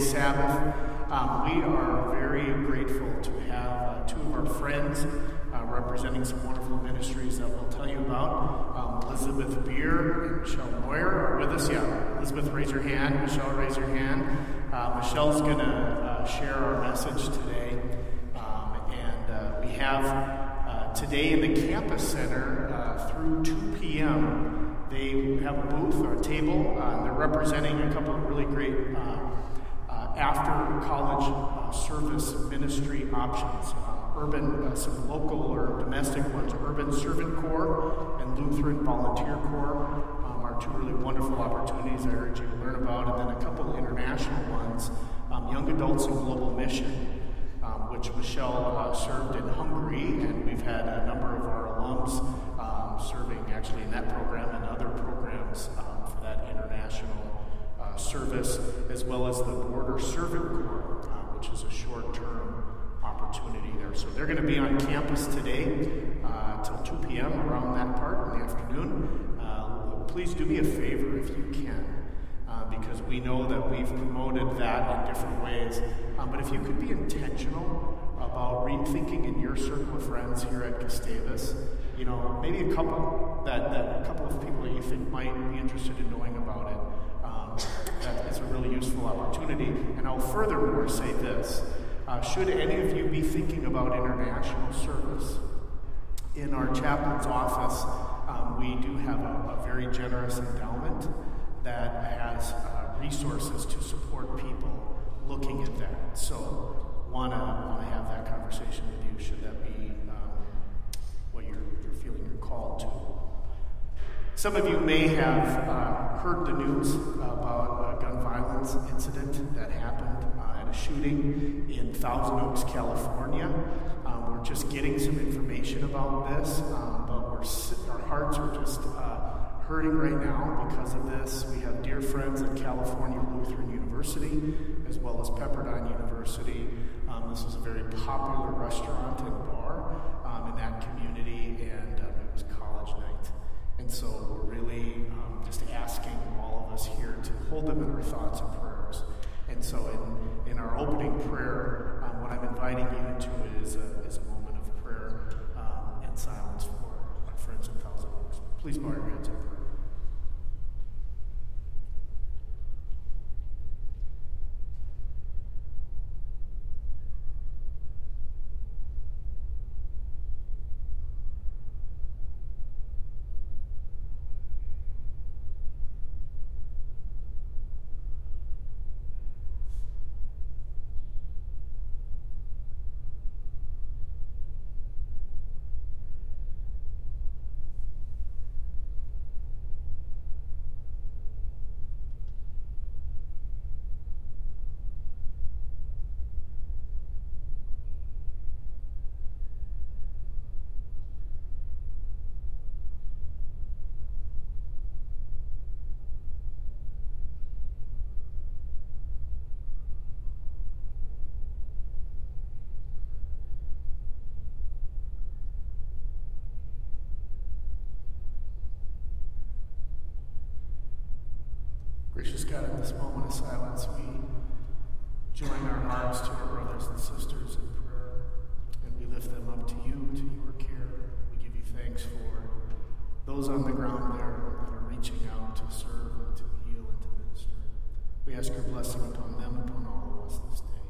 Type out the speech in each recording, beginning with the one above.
Sabbath. Um, we are very grateful to have uh, two of our friends uh, representing some wonderful ministries that we'll tell you about. Um, Elizabeth Beer and Michelle Moyer are with us. Yeah, Elizabeth, raise your hand. Michelle, raise your hand. Uh, Michelle's going to uh, share our message today. Um, and uh, we have uh, today in the Campus Center through 2 p.m. They have a booth or a table. They're representing a couple of really great uh, after college uh, service ministry options. Uh, urban, uh, some local or domestic ones, Urban Servant Corps and Lutheran Volunteer Corps um, are two really wonderful opportunities I urge you to learn about. And then a couple international ones, um, Young Adults in Global Mission. Um, which Michelle served in Hungary, and we've had a number of our alums serving actually in that program and other programs um, for that international uh, service, as well as the Border Servant Corps, uh, which is a short term opportunity there. So they're going to be on campus today uh, till 2 p.m. around that part in the afternoon. Uh, please do me a favor if you can. Uh, because we know that we've promoted that in different ways. Um, but if you could be intentional about rethinking in your circle of friends here at Gustavus you know, maybe a couple that, that a couple of people that you think might be interested in knowing about it. Um, that is a really useful opportunity. And I'll furthermore say this: uh, should any of you be thinking about international service, in our chaplain's office, um, we do have a, a, very generous endowment that has uh, resources to support people looking at that. So, wanna wanna have that conversation with you. Should that be um, what you're, you're feeling you're called to. Some of you may have uh, heard the news about violence incident that happened uh, at a shooting in Thousand Oaks, California. Um, we're just getting some information about this, um, but our hearts are just uh, hurting right now because of this. We have dear friends at California Lutheran University as well as Pepperdine University. Um, this is a very popular restaurant and bar um, in that community, and um, was college night. And so we're really um, just asking all of us here to hold them in our thoughts and prayers. And so in, in our opening prayer, um, what I'm inviting you into is a, is a moment of prayer um, and silence for our friends in Thousand Oaks. Please bow your heads in. Gracious God, in this moment of silence, we join our hearts to our brothers and sisters in prayer, and we lift them up to you, to your care. We give you thanks for those on the ground there that are reaching out to serve and to heal and to minister. We ask your blessing upon them, upon all of us this day.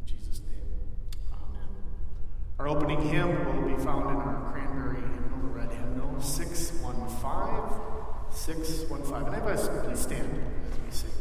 In Jesus' name, amen. Our opening hymn will be found in our cranberry hymnal, the red hymnal, 615. 615. And everybody, please stand as we sing.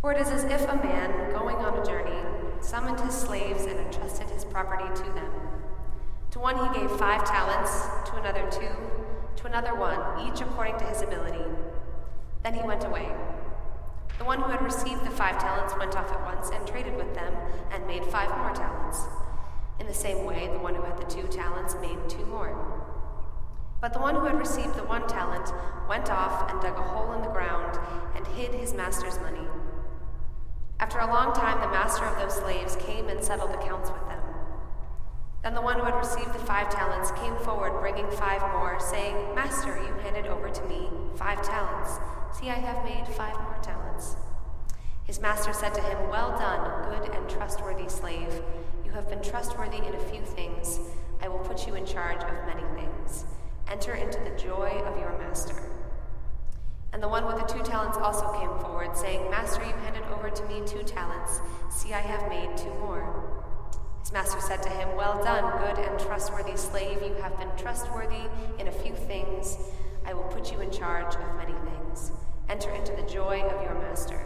For it is as if a man, going on a journey, summoned his slaves and entrusted his property to them. To one he gave five talents, to another two, to another one, each according to his ability. Then he went away. The one who had received the five talents went off at once and traded with them and made five more talents. In the same way, the one who had the two talents made two more. But the one who had received the one talent went off and dug a hole in the ground and hid his master's money. After a long time, the master of those slaves came and settled accounts with them. Then the one who had received the five talents came forward, bringing five more, saying, Master, you handed over to me five talents. See, I have made five more talents. His master said to him, Well done, good and trustworthy slave. You have been trustworthy in a few things. I will put you in charge of many things. Enter into the joy of your master. And the one with the two talents also came forward, saying, Master, you handed over to me two talents. See, I have made two more. His master said to him, Well done, good and trustworthy slave. You have been trustworthy in a few things. I will put you in charge of many things. Enter into the joy of your master.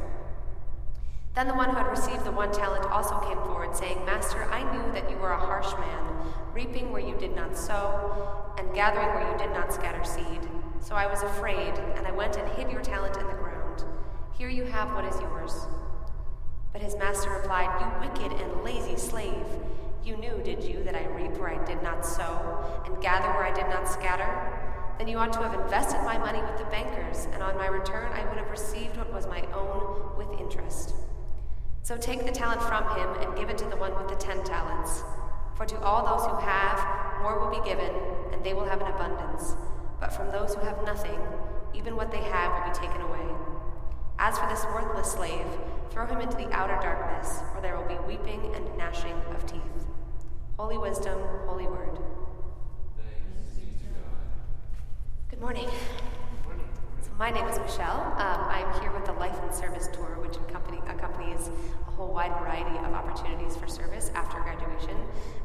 Then the one who had received the one talent also came forward, saying, Master, I knew that you were a harsh man, reaping where you did not sow, and gathering where you did not scatter seed. So I was afraid, and I went and hid your talent in the ground. Here you have what is yours. But his master replied, You wicked and lazy slave. You knew, did you, that I reap where I did not sow, and gather where I did not scatter? Then you ought to have invested my money with the bankers, and on my return I would have received what was my own with interest. So take the talent from him and give it to the one with the ten talents. For to all those who have, more will be given, and they will have an abundance. But from those who have nothing, even what they have will be taken away. As for this worthless slave, throw him into the outer darkness, where there will be weeping and gnashing of teeth. Holy wisdom, holy word. Good morning. My name is Michelle. Um, I'm here with the Life and Service Tour, which accompany, accompanies a whole wide variety of opportunities for service after graduation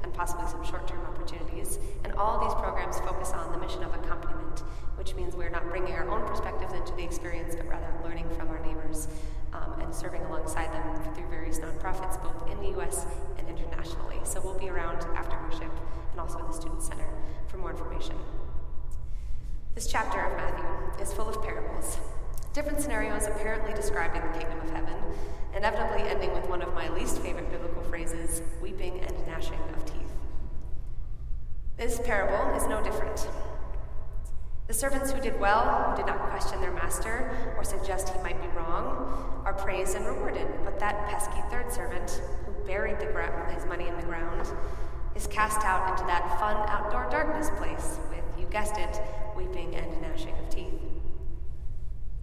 and possibly some short term opportunities. And all these programs focus on the mission of accompaniment, which means we're not bringing our own perspectives into the experience, but rather learning from our neighbors um, and serving alongside them through various nonprofits, both in the US and internationally. So we'll be around after worship and also in the Student Center for more information. This chapter of Matthew is full of parables, different scenarios apparently describing the kingdom of heaven, inevitably ending with one of my least favorite biblical phrases weeping and gnashing of teeth. This parable is no different. The servants who did well, who did not question their master or suggest he might be wrong, are praised and rewarded. But that pesky third servant, who buried gra- his money in the ground, is cast out into that fun outdoor darkness place with, you guessed it, weeping and gnashing of teeth.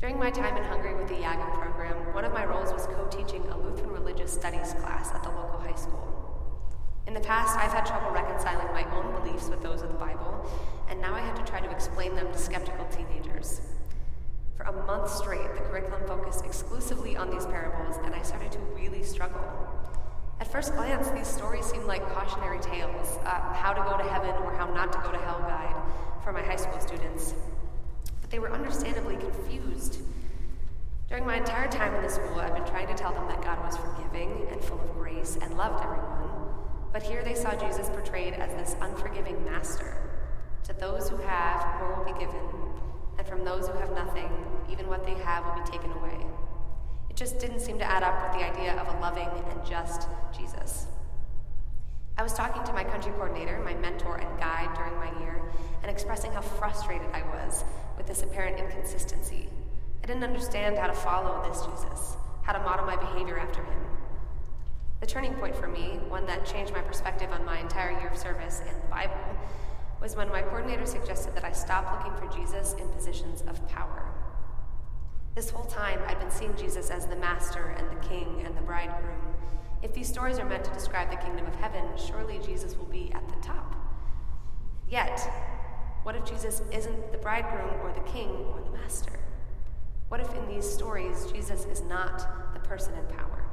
During my time in Hungary with the YAGM program, one of my roles was co teaching a Lutheran religious studies class at the local high school. In the past, I've had trouble reconciling my own beliefs with those of the Bible, and now I had to try to explain them to skeptical teenagers. For a month straight, the curriculum focused exclusively on these parables, and I started to really struggle. At first glance, these stories seemed like cautionary tales uh, how to go to heaven or how not to go to hell guide for my high school students. But they were understandably confused. During my entire time in the school, I've been trying to tell them that God was forgiving and full of grace and loved everyone. But here they saw Jesus portrayed as this unforgiving master. To those who have, more will be given, and from those who have nothing, even what they have will be taken away. It just didn't seem to add up with the idea of a loving and just Jesus. I was talking to my country coordinator, my mentor and guide during my year, and expressing how frustrated I was with this apparent inconsistency. I didn't understand how to follow this Jesus, how to model my behavior after him. The turning point for me, one that changed my perspective on my entire year of service and the Bible, was when my coordinator suggested that I stop looking for Jesus in positions of power. This whole time, I'd been seeing Jesus as the master and the king and the bridegroom. If these stories are meant to describe the kingdom of heaven, surely Jesus will be at the top. Yet, what if Jesus isn't the bridegroom or the king or the master? What if in these stories, Jesus is not the person in power?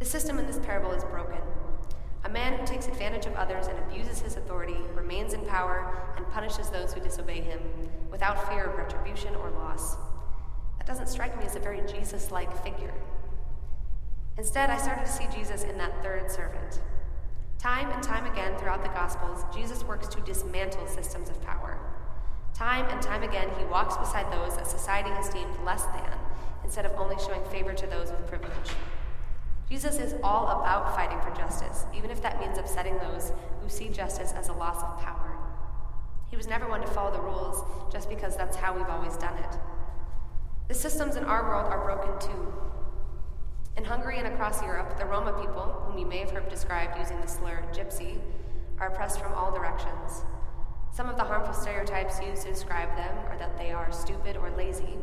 The system in this parable is broken. A man who takes advantage of others and abuses his authority remains in power and punishes those who disobey him without fear of retribution or loss. That doesn't strike me as a very Jesus like figure. Instead, I started to see Jesus in that third servant. Time and time again throughout the Gospels, Jesus works to dismantle systems of power. Time and time again, he walks beside those that society has deemed less than, instead of only showing favor to those with privilege. Jesus is all about fighting for justice, even if that means upsetting those who see justice as a loss of power. He was never one to follow the rules just because that's how we've always done it. The systems in our world are broken too. In Hungary and across Europe, the Roma people, whom you may have heard described using the slur gypsy, are oppressed from all directions. Some of the harmful stereotypes used to describe them are that they are stupid or lazy,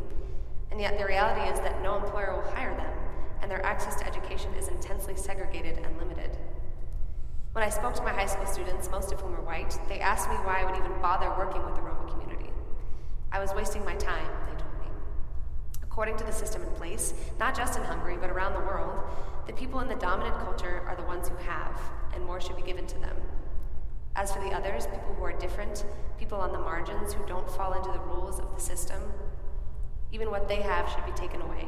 and yet the reality is that no employer will hire them, and their access to education is intensely segregated and limited. When I spoke to my high school students, most of whom were white, they asked me why I would even bother working with the Roma community. I was wasting my time. According to the system in place, not just in Hungary, but around the world, the people in the dominant culture are the ones who have, and more should be given to them. As for the others, people who are different, people on the margins who don't fall into the rules of the system, even what they have should be taken away.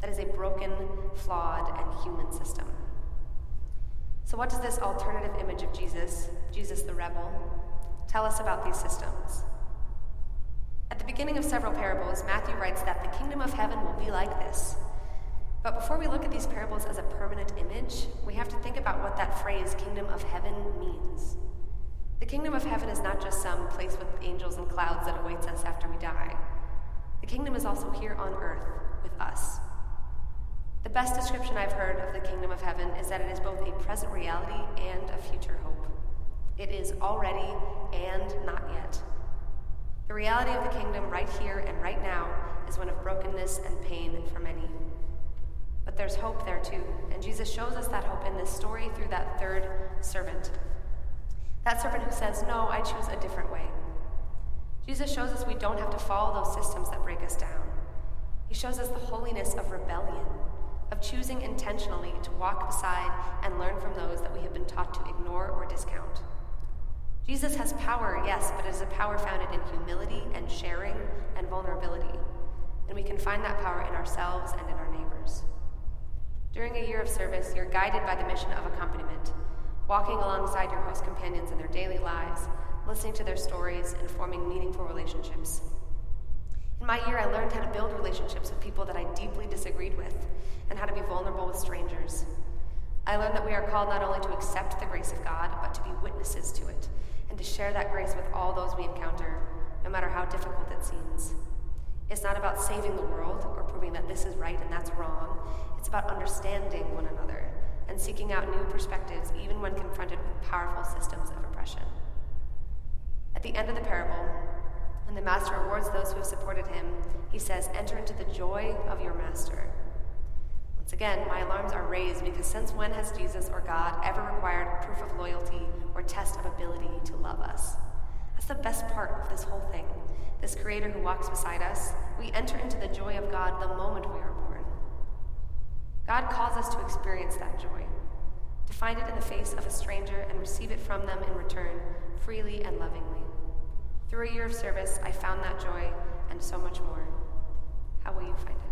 That is a broken, flawed, and human system. So, what does this alternative image of Jesus, Jesus the rebel, tell us about these systems? At the beginning of several parables, Matthew writes that the kingdom of heaven will be like this. But before we look at these parables as a permanent image, we have to think about what that phrase, kingdom of heaven, means. The kingdom of heaven is not just some place with angels and clouds that awaits us after we die. The kingdom is also here on earth with us. The best description I've heard of the kingdom of heaven is that it is both a present reality and a future hope. It is already and not yet. The reality of the kingdom right here and right now is one of brokenness and pain for many. But there's hope there too, and Jesus shows us that hope in this story through that third servant. That servant who says, No, I choose a different way. Jesus shows us we don't have to follow those systems that break us down. He shows us the holiness of rebellion, of choosing intentionally to walk beside and learn from those that we have been taught to ignore or discount. Jesus has power, yes, but it is a power founded in humility and sharing and vulnerability. And we can find that power in ourselves and in our neighbors. During a year of service, you're guided by the mission of accompaniment, walking alongside your host companions in their daily lives, listening to their stories, and forming meaningful relationships. In my year, I learned how to build relationships with people that I deeply disagreed with and how to be vulnerable with strangers. I learned that we are called not only to accept the grace of God, but to be witnesses to it share that grace with all those we encounter, no matter how difficult it seems. It's not about saving the world or proving that this is right and that's wrong. It's about understanding one another and seeking out new perspectives, even when confronted with powerful systems of oppression. At the end of the parable, when the master rewards those who have supported him, he says, Enter into the joy of your master. Once again, my alarms are raised because since when has Jesus or God ever required proof of loyalty or test of ability to love us? That's the best part of this whole thing. This Creator who walks beside us, we enter into the joy of God the moment we are born. God calls us to experience that joy, to find it in the face of a stranger and receive it from them in return, freely and lovingly. Through a year of service, I found that joy and so much more. How will you find it?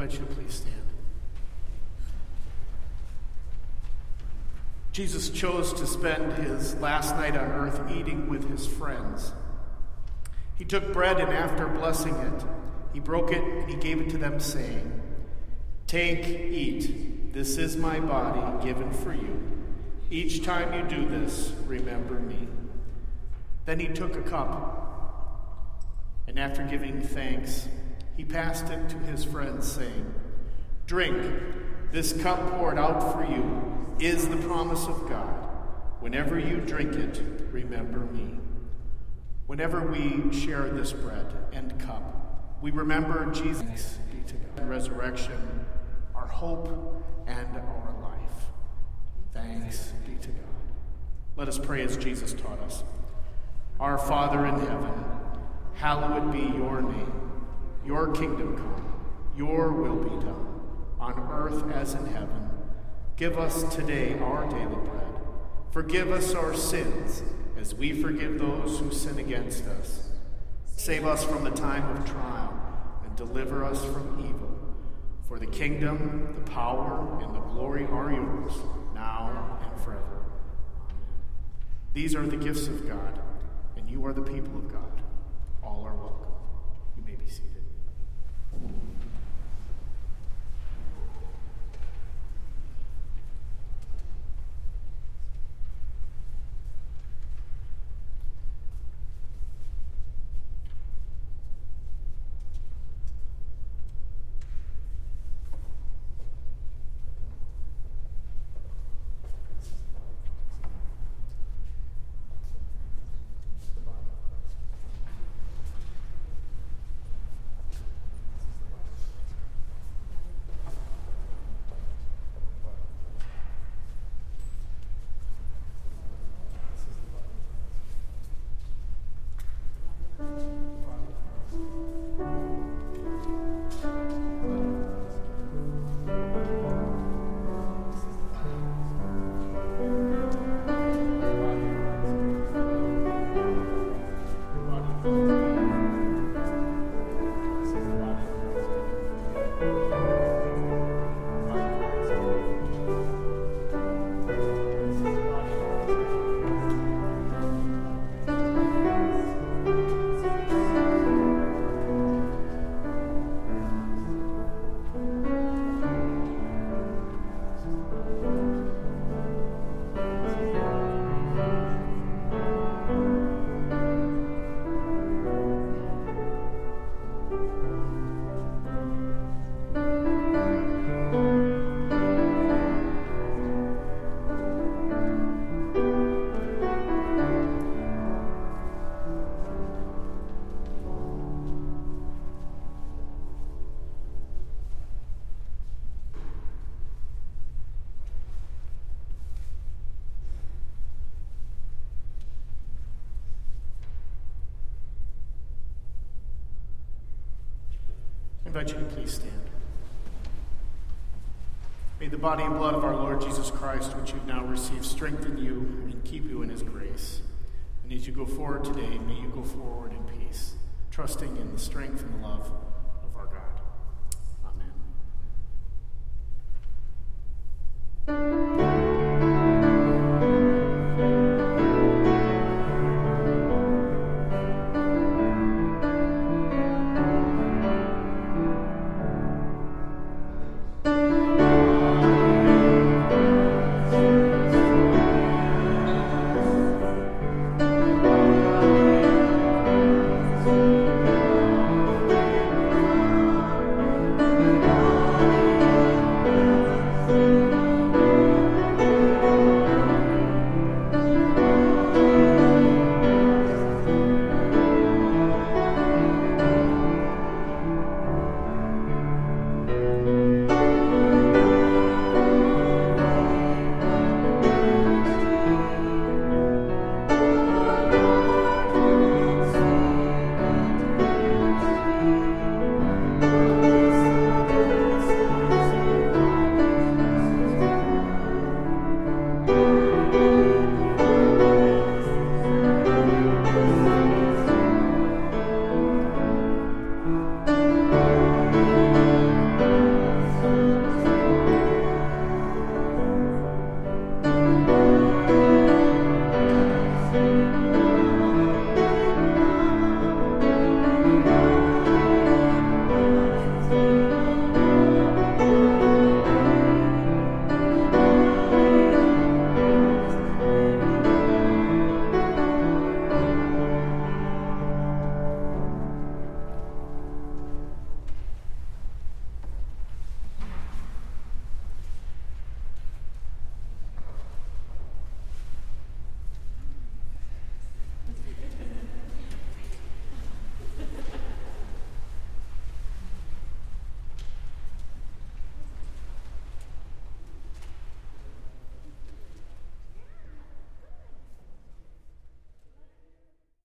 invite you to please stand. Jesus chose to spend his last night on earth eating with his friends. He took bread and after blessing it, he broke it and he gave it to them, saying, Take, eat. This is my body given for you. Each time you do this, remember me. Then he took a cup, and after giving thanks, he passed it to his friends, saying, Drink, this cup poured out for you is the promise of God. Whenever you drink it, remember me. Whenever we share this bread and cup, we remember Jesus resurrection, our hope, and our life. Thanks be to God. Let us pray as Jesus taught us. Our Father in heaven, hallowed be your name. Your kingdom come, your will be done, on earth as in heaven. Give us today our daily bread. Forgive us our sins as we forgive those who sin against us. Save us from the time of trial and deliver us from evil. For the kingdom, the power, and the glory are yours, now and forever. These are the gifts of God, and you are the people of God. Invite you to please stand. May the body and blood of our Lord Jesus Christ, which you've now received, strengthen you and keep you in his grace. And as you go forward today, may you go forward in peace, trusting in the strength and the love